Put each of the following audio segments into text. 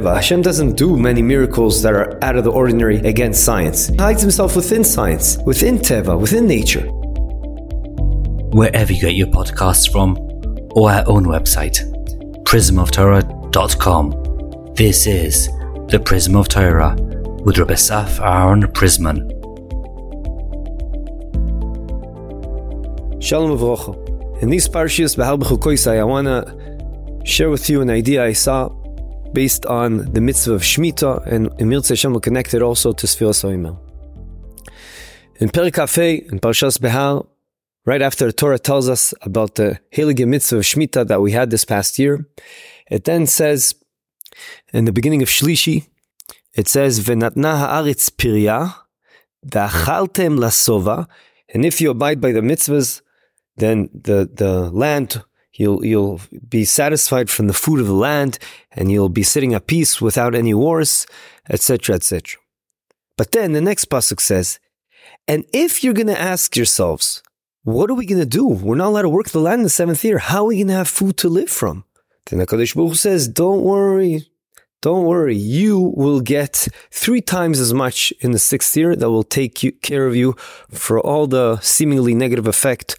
Hashem doesn't do many miracles that are out of the ordinary against science. He hides himself within science, within Teva, within nature. Wherever you get your podcasts from, or our own website, prismoftorah.com. This is the Prism of Torah with Rabbi Saf Aaron Prisman. Shalom Avrocha. In these parshas, I want to share with you an idea I saw based on the mitzvah of Shemitah, and Emir Hashem will connect it also to Sfiras Oimel. In Perik Kafei, in Parshas Behar, right after the Torah tells us about the Heilige mitzvah of Shemitah that we had this past year, it then says, in the beginning of Shlishi, it says, "Venatna haaretz pirya, v'achaltem lasova," and if you abide by the mitzvahs, then the the land You'll, you'll be satisfied from the food of the land and you'll be sitting at peace without any wars, etc., etc. But then the next pasuk says, and if you're going to ask yourselves, what are we going to do? We're not allowed to work the land in the seventh year. How are we going to have food to live from? Then the Kadosh Baruch says, don't worry. Don't worry. You will get three times as much in the sixth year that will take you, care of you for all the seemingly negative effect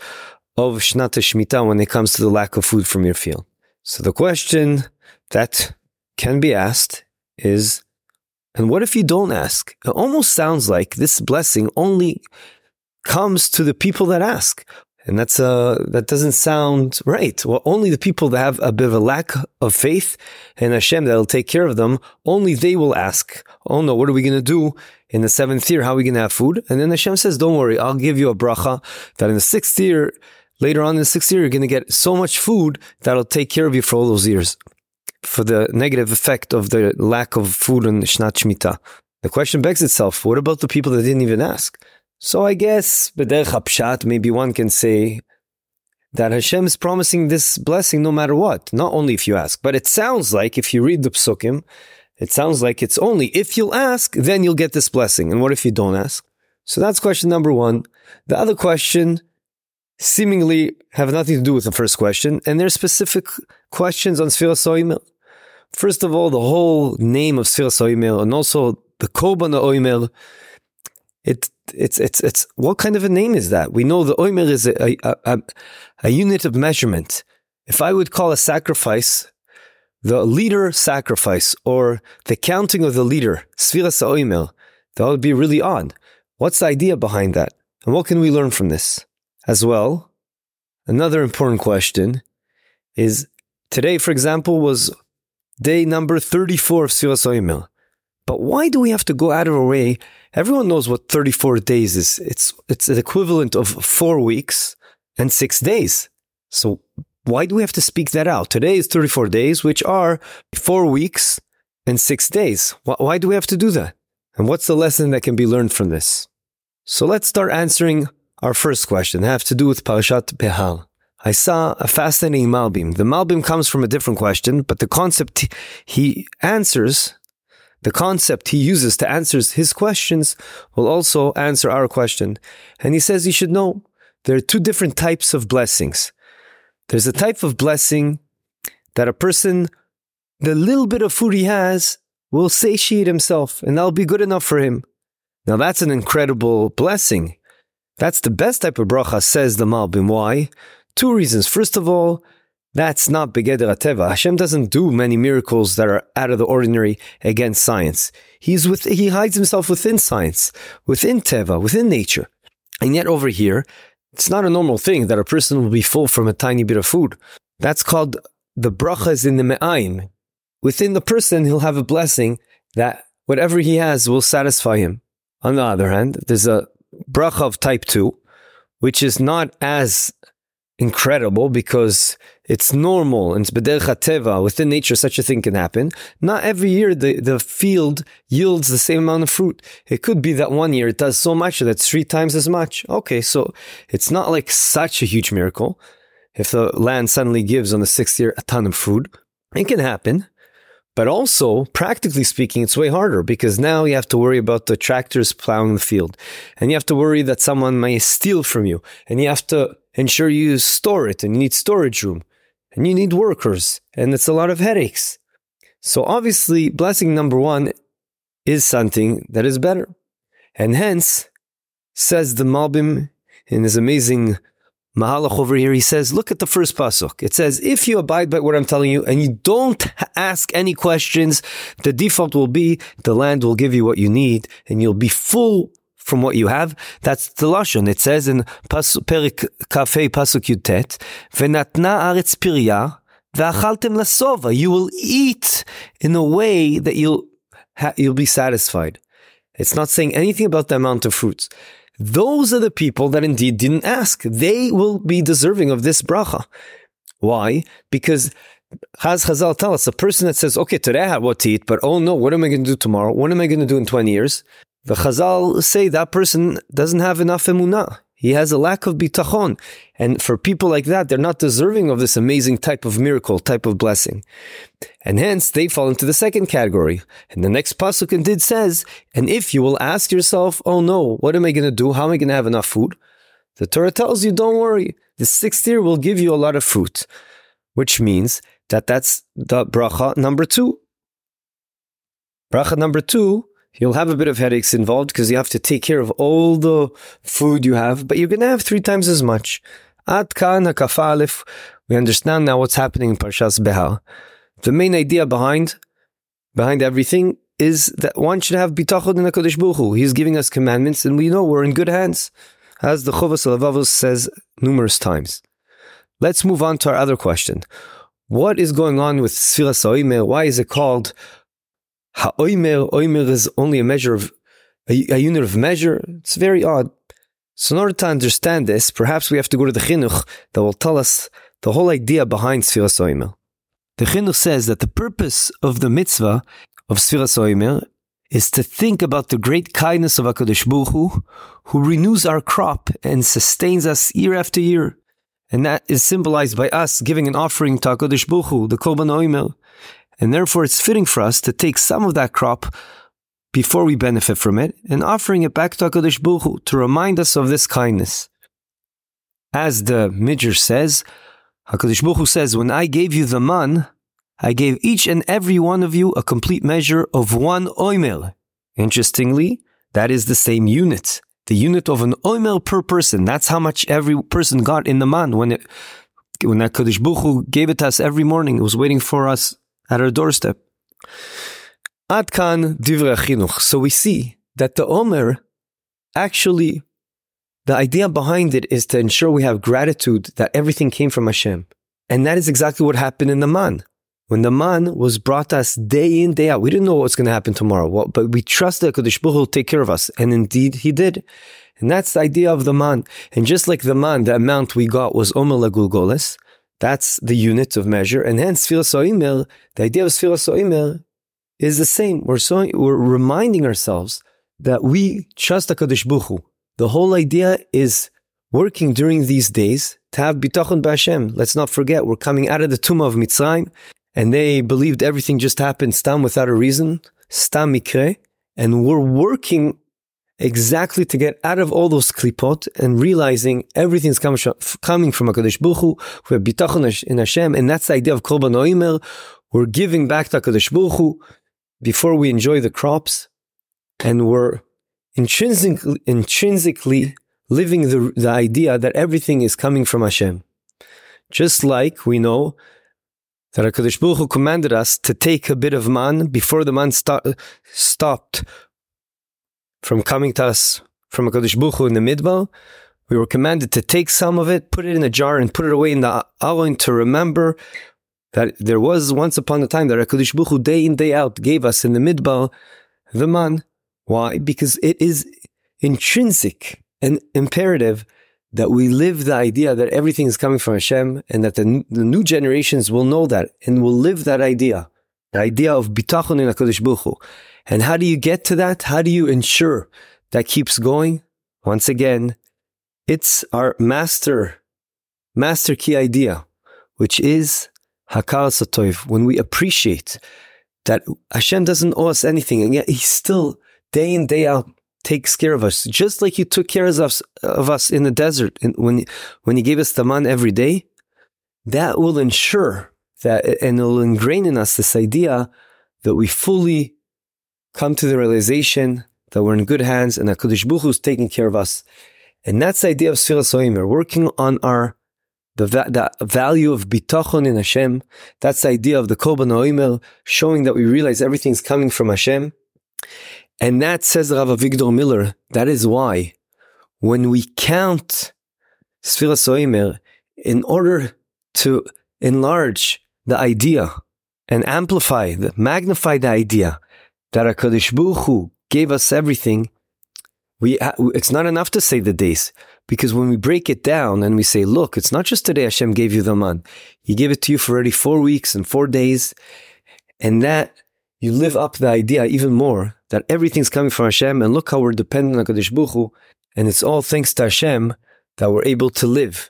of Shnata Shemitah when it comes to the lack of food from your field. So the question that can be asked is, and what if you don't ask? It almost sounds like this blessing only comes to the people that ask. And that's uh that doesn't sound right. Well, only the people that have a bit of a lack of faith in Hashem that'll take care of them, only they will ask, Oh no, what are we gonna do in the seventh year? How are we gonna have food? And then Hashem says, Don't worry, I'll give you a bracha that in the sixth year later on in the sixth year, you're going to get so much food that'll take care of you for all those years. For the negative effect of the lack of food in Shnat Shemitah. The question begs itself, what about the people that didn't even ask? So I guess, HaPshat, maybe one can say that Hashem is promising this blessing no matter what, not only if you ask. But it sounds like, if you read the psukim, it sounds like it's only if you'll ask, then you'll get this blessing. And what if you don't ask? So that's question number one. The other question seemingly have nothing to do with the first question, and they're specific questions on Sfiras Oimel. First of all, the whole name of Sfiras Oimel, and also the Korban Oimel. It it's it's it's what kind of a name is that? We know the Oimel is a, a, a, a unit of measurement. If I would call a sacrifice the leader sacrifice or the counting of the leader, Sfiras Oimel, that would be really odd. What's the idea behind that? And what can we learn from this? As well. Another important question is today, for example, was day number 34 of Sfiras Oimel. But why do we have to go out of our way? Everyone knows what 34 days is. It's, it's an equivalent of four weeks and six days. So why do we have to speak that out? Today is 34 days, which are four weeks and six days. Why do we have to do that? And what's the lesson that can be learned from this? So let's start answering our first question have to do with Parashat Behar. I saw a fascinating Malbim. The Malbim comes from a different question, but the concept he answers, the concept he uses to answer his questions will also answer our question. And he says you should know there are two different types of blessings. There's a type of blessing that a person, the little bit of food he has, will satiate himself, and that'll be good enough for him. Now that's an incredible blessing. That's the best type of bracha, says the Malbim. Why? Two reasons. First of all, that's not Begeder Ateva. Hashem doesn't do many miracles that are out of the ordinary against science. He's with, he hides himself within science, within Teva, within nature. And yet over here, it's not a normal thing that a person will be full from a tiny bit of food. That's called the bracha is in the me'ayin. Within the person, he'll have a blessing that whatever he has will satisfy him. On the other hand, there's a bracha of type 2, which is not as incredible because it's normal and it's bedercha within nature such a thing can happen. Not every year the, the field yields the same amount of fruit. It could be that one year it does so much that three times as much. Okay so it's not like such a huge miracle. If the land suddenly gives on the sixth year a ton of food it can happen but also, practically speaking, it's way harder because now you have to worry about the tractors plowing the field. And you have to worry that someone may steal from you. And you have to ensure you store it and you need storage room. And you need workers. And it's a lot of headaches. So obviously, blessing number one is something that is better. And hence, says the Malbim in his amazing Mahalach over here, he says, look at the first pasuk. It says, if you abide by what I'm telling you and you don't ask any questions, the default will be the land will give you what you need and you'll be full from what you have. That's the lashon. It says in Perik Kafei Pasuk Yutet, "Venatna aretz pirya v'achaltem lasova." You will eat in a way that you'll you'll be satisfied. It's not saying anything about the amount of fruits. Those are the people that indeed didn't ask. They will be deserving of this bracha. Why? Because Chaz Chazal tell us a person that says, okay, today I have what to eat, but oh no, what am I going to do tomorrow? What am I going to do in 20 years? The Chazal say that person doesn't have enough emunah. He has a lack of bitachon. And for people like that, they're not deserving of this amazing type of miracle, type of blessing. And hence they fall into the second category. And the next pasuk indeed says, and if you will ask yourself, oh no, what am I going to do? How am I going to have enough food? The Torah tells you, don't worry. The sixth year will give you a lot of fruit, which means that that's the bracha number two. Bracha number two You'll have a bit of headaches involved because you have to take care of all the food you have, but you're going to have three times as much. At kan hakaf we understand now what's happening in Parshas Behar. The main idea behind behind everything is that one should have bitachon in HaKadosh Baruch Hu. He's giving us commandments and we know we're in good hands, as the Chovos HaLevavos says numerous times. Let's move on to our other question. What is going on with Sfiras Oimer? Why is it called Ha'oimer, oimer is only a measure of, a, a, unit of measure. It's very odd. So in order to understand this, perhaps we have to go to the chinuch that will tell us the whole idea behind Sfiras Oimer. The chinuch says that the purpose of the mitzvah of Sfiras Oimer is to think about the great kindness of HaKadosh Baruch Hu, who renews our crop and sustains us year after year. And that is symbolized by us giving an offering to HaKadosh Baruch Hu, the Korban Oimer. And therefore, it's fitting for us to take some of that crop before we benefit from it and offering it back to HaKadosh Baruch Hu to remind us of this kindness. As the Midrash says, HaKadosh Baruch Hu says, When I gave you the man, I gave each and every one of you a complete measure of one oimel. Interestingly, that is the same unit. The unit of an oimel per person. That's how much every person got in the man when it, when HaKadosh Baruch Hu gave it to us every morning. It was waiting for us at our doorstep. Adkan divrei chinuch. So we see that the Omer actually, the idea behind it is to ensure we have gratitude that everything came from Hashem. And that is exactly what happened in the man. When the man was brought us day in, day out, we didn't know what's going to happen tomorrow, but we trusted Kodesh Baruch will take care of us. And indeed, he did. And that's the idea of the man. And just like the man, the amount we got was Omer Lagulgoles, that's the unit of measure. And hence, Sfiras Oimer, the idea of Sfiras Oimer is the same. We're, so, we're reminding ourselves that we trust HaKadosh Baruch Hu. The whole idea is working during these days to have bitachon b'Hashem. Let's not forget, we're coming out of the tomb of Mitzrayim, and they believed everything just happened stam without a reason, stam mikre, and we're working exactly to get out of all those klipot and realizing everything's coming coming from HaKadosh Baruch Hu, we have bitachon in Hashem, and that's the idea of Korban Oimer. We're giving back to HaKadosh Baruch Hu before we enjoy the crops, and we're intrinsically, intrinsically living the, the idea that everything is coming from Hashem. Just like we know that HaKadosh Baruch Hu commanded us to take a bit of man before the man st- stopped from coming to us from HaKadosh Baruch Hu in the Midbar, we were commanded to take some of it, put it in a jar, and put it away in the Aron to remember that there was once upon a time that HaKadosh Baruch Hu day in, day out gave us in the Midbar the man. Why? Because it is intrinsic and imperative that we live the idea that everything is coming from Hashem and that the, the new generations will know that and will live that idea. The idea of bitachon in HaKadosh Baruch Hu. And how do you get to that? How do you ensure that keeps going? Once again, it's our master, master key idea, which is Hakaras Hatoiv. When we appreciate that Hashem doesn't owe us anything, and yet He still, day in, day out, takes care of us, just like He took care of us, of us in the desert when, when He gave us the man every day. That will ensure that, and it will ingrain in us this idea that we fully come to the realization that we're in good hands and that Kadosh Baruch Hu is taking care of us. And that's the idea of Sfiras Oimer, working on our the, the value of bitachon in Hashem. That's the idea of the Korban Oimer, showing that we realize everything's coming from Hashem. And that says Rav Avigdor Miller, that is why when we count Sfiras Oimer in order to enlarge the idea and amplify, the, magnify the idea that HaKadosh Baruch Hu gave us everything, we, it's not enough to say the days. Because when we break it down and we say, look, it's not just today Hashem gave you the man. He gave it to you for already four weeks and four days. And that you live up the idea even more that everything's coming from Hashem. And look how we're dependent on Kadosh Baruch Hu, And it's all thanks to Hashem that we're able to live.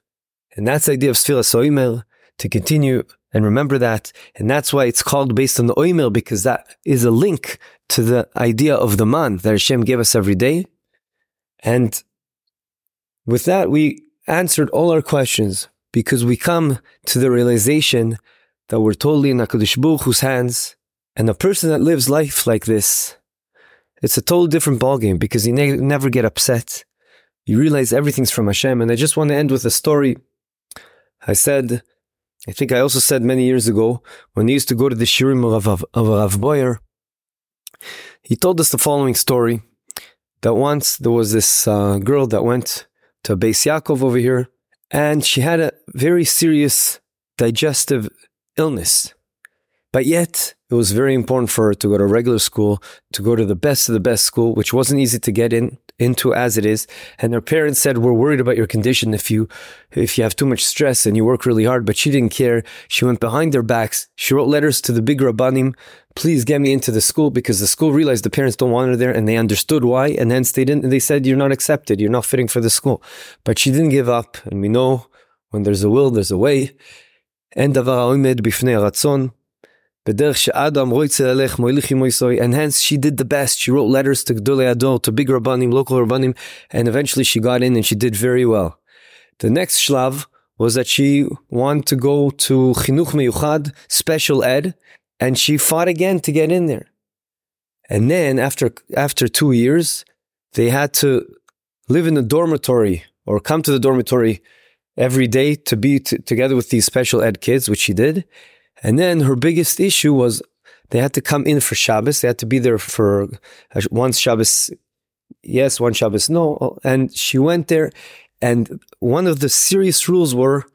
And that's the idea of Sfiras Oimer, to continue and remember that. And that's why it's called based on the Oimer, because that is a link to the idea of the man that Hashem gave us every day. And with that, we answered all our questions because we come to the realization that we're totally in HaKadosh Baruch Hu's hands. And a person that lives life like this, it's a totally different ballgame because you ne- never get upset. You realize everything's from Hashem. And I just want to end with a story. I said, I think I also said many years ago, when he used to go to the Shirim of, of, Rav Boyer, he told us the following story that once there was this uh, girl that went to Beis Yaakov over here, and she had a very serious digestive illness. But yet, it was very important for her to go to regular school, to go to the best of the best school, which wasn't easy to get in into as it is. And her parents said, "We're worried about your condition if you if you have too much stress and you work really hard." But she didn't care. She went behind their backs. She wrote letters to the big rabbanim, "Please get me into the school," because the school realized the parents don't want her there, and they understood why. And hence they didn't. They said, "You're not accepted. You're not fitting for the school." But she didn't give up, and we know when there's a will, there's a way. And and hence she did the best. She wrote letters to Gdolei Adol, to big Rabbanim, local Rabbanim, and eventually she got in and she did very well. The next shlav was that she wanted to go to Chinuch Meyuchad, special ed, and she fought again to get in there. And then after, after two years, they had to live in the dormitory or come to the dormitory every day to be t- together with these special ed kids, which she did. And then her biggest issue was they had to come in for Shabbos. They had to be there for uh, one Shabbos, yes, one Shabbos, no. Oh, and she went there, and one of the serious rules were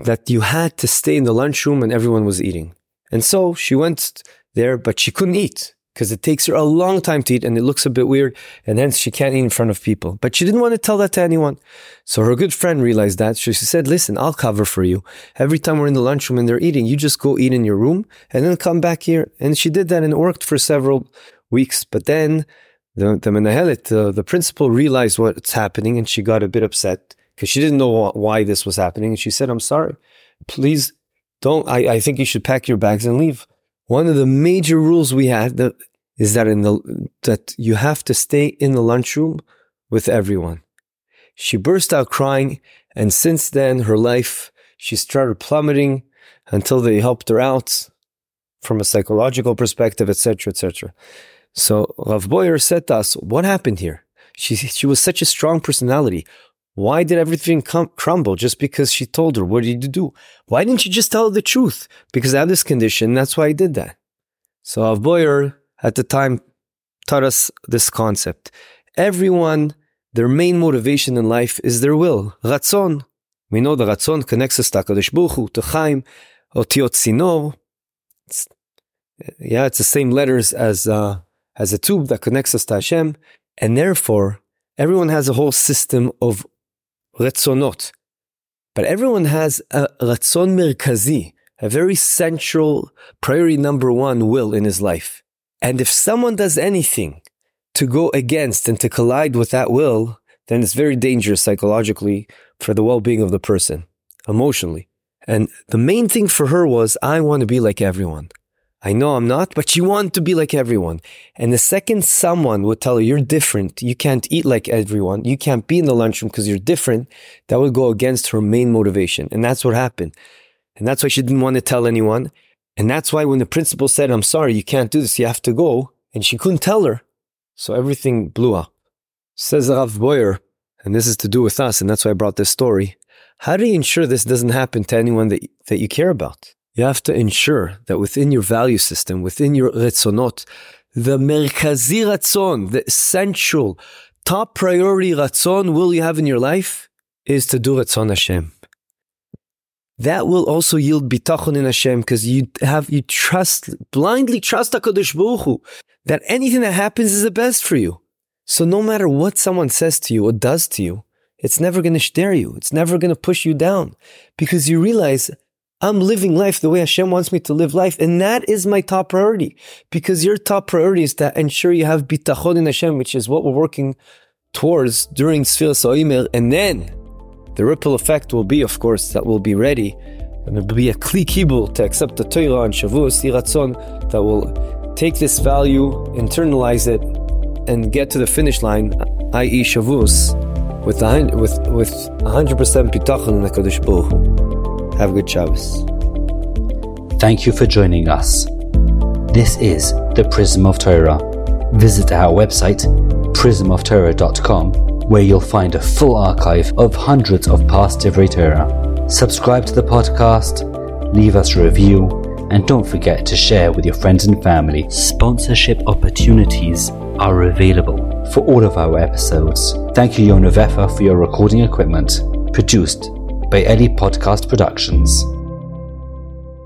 that you had to stay in the lunchroom and everyone was eating. And so she went there, but she couldn't eat because it takes her a long time to eat and it looks a bit weird and hence she can't eat in front of people. But she didn't want to tell that to anyone. So her good friend realized that. So she said, listen, I'll cover for you. Every time we're in the lunchroom and they're eating, you just go eat in your room and then come back here. And she did that and it worked for several weeks. But then the, the Menahelet, the principal realized what's happening and she got a bit upset because she didn't know why this was happening. And she said, I'm sorry. Please don't, I, I think you should pack your bags and leave. One of the major rules we had that is that in the that you have to stay in the lunchroom with everyone. She burst out crying, and since then her life she started plummeting until they helped her out from a psychological perspective, etc., etc. So Rav Boyer said to us, "What happened here? She she was such a strong personality. Why did everything com- crumble just because she told her? What did you do? Why didn't you just tell her the truth? Because I have this condition. That's why I did that." So Rav Boyer at the time taught us this concept. Everyone, their main motivation in life is their will, ratzon. We know the ratzon connects us to HaKadosh Baruch Hu, to Chaim, Otiot Tzinor. yeah, it's the same letters as, uh, as a tube that connects us to Hashem. And therefore, everyone has a whole system of ratzonot. But everyone has a ratzon merkazi, a very central, priority number one will in his life. And if someone does anything to go against and to collide with that will, then it's very dangerous psychologically for the well being of the person, emotionally. And the main thing for her was, I want to be like everyone. I know I'm not, but she wanted to be like everyone. And the second someone would tell her, you're different, you can't eat like everyone, you can't be in the lunchroom because you're different, that would go against her main motivation. And that's what happened. And that's why she didn't want to tell anyone. And that's why when the principal said, I'm sorry, you can't do this, you have to go, and she couldn't tell her. So everything blew up. Says Rav Boyer, and this is to do with us, and that's why I brought this story. How do you ensure this doesn't happen to anyone that, that you care about? You have to ensure that within your value system, within your retzonot, the merkazi ratzon, the essential, top priority ratzon will you have in your life is to do ratzon Hashem. That will also yield bitachon in Hashem because you have you trust blindly trust Hakadosh Baruch Hu, that anything that happens is the best for you. So no matter what someone says to you or does to you, it's never going to stare you. It's never going to push you down because you realize I'm living life the way Hashem wants me to live life. And that is my top priority because your top priority is to ensure you have bitachon in Hashem, which is what we're working towards during Sfiras Oimer. And then the ripple effect will be, of course, that we'll be ready and it will be a kli kibul to accept the Torah and Shavuos Yiratzon that will take this value, internalize it, and get to the finish line, i.e. Shavuos, with, with, with 100% bitachon in the Kodesh Baruch Hu. Have a good Shabbos. Thank you for joining us. This is the Prism of Torah. Visit our website, prismoftorah.com, where you'll find a full archive of hundreds of past Divrei Torah. Subscribe to the podcast, leave us a review, and don't forget to share with your friends and family. Sponsorship opportunities are available for all of our episodes. Thank you, Yona Vefa, for your recording equipment. Produced by Ellie Podcast Productions.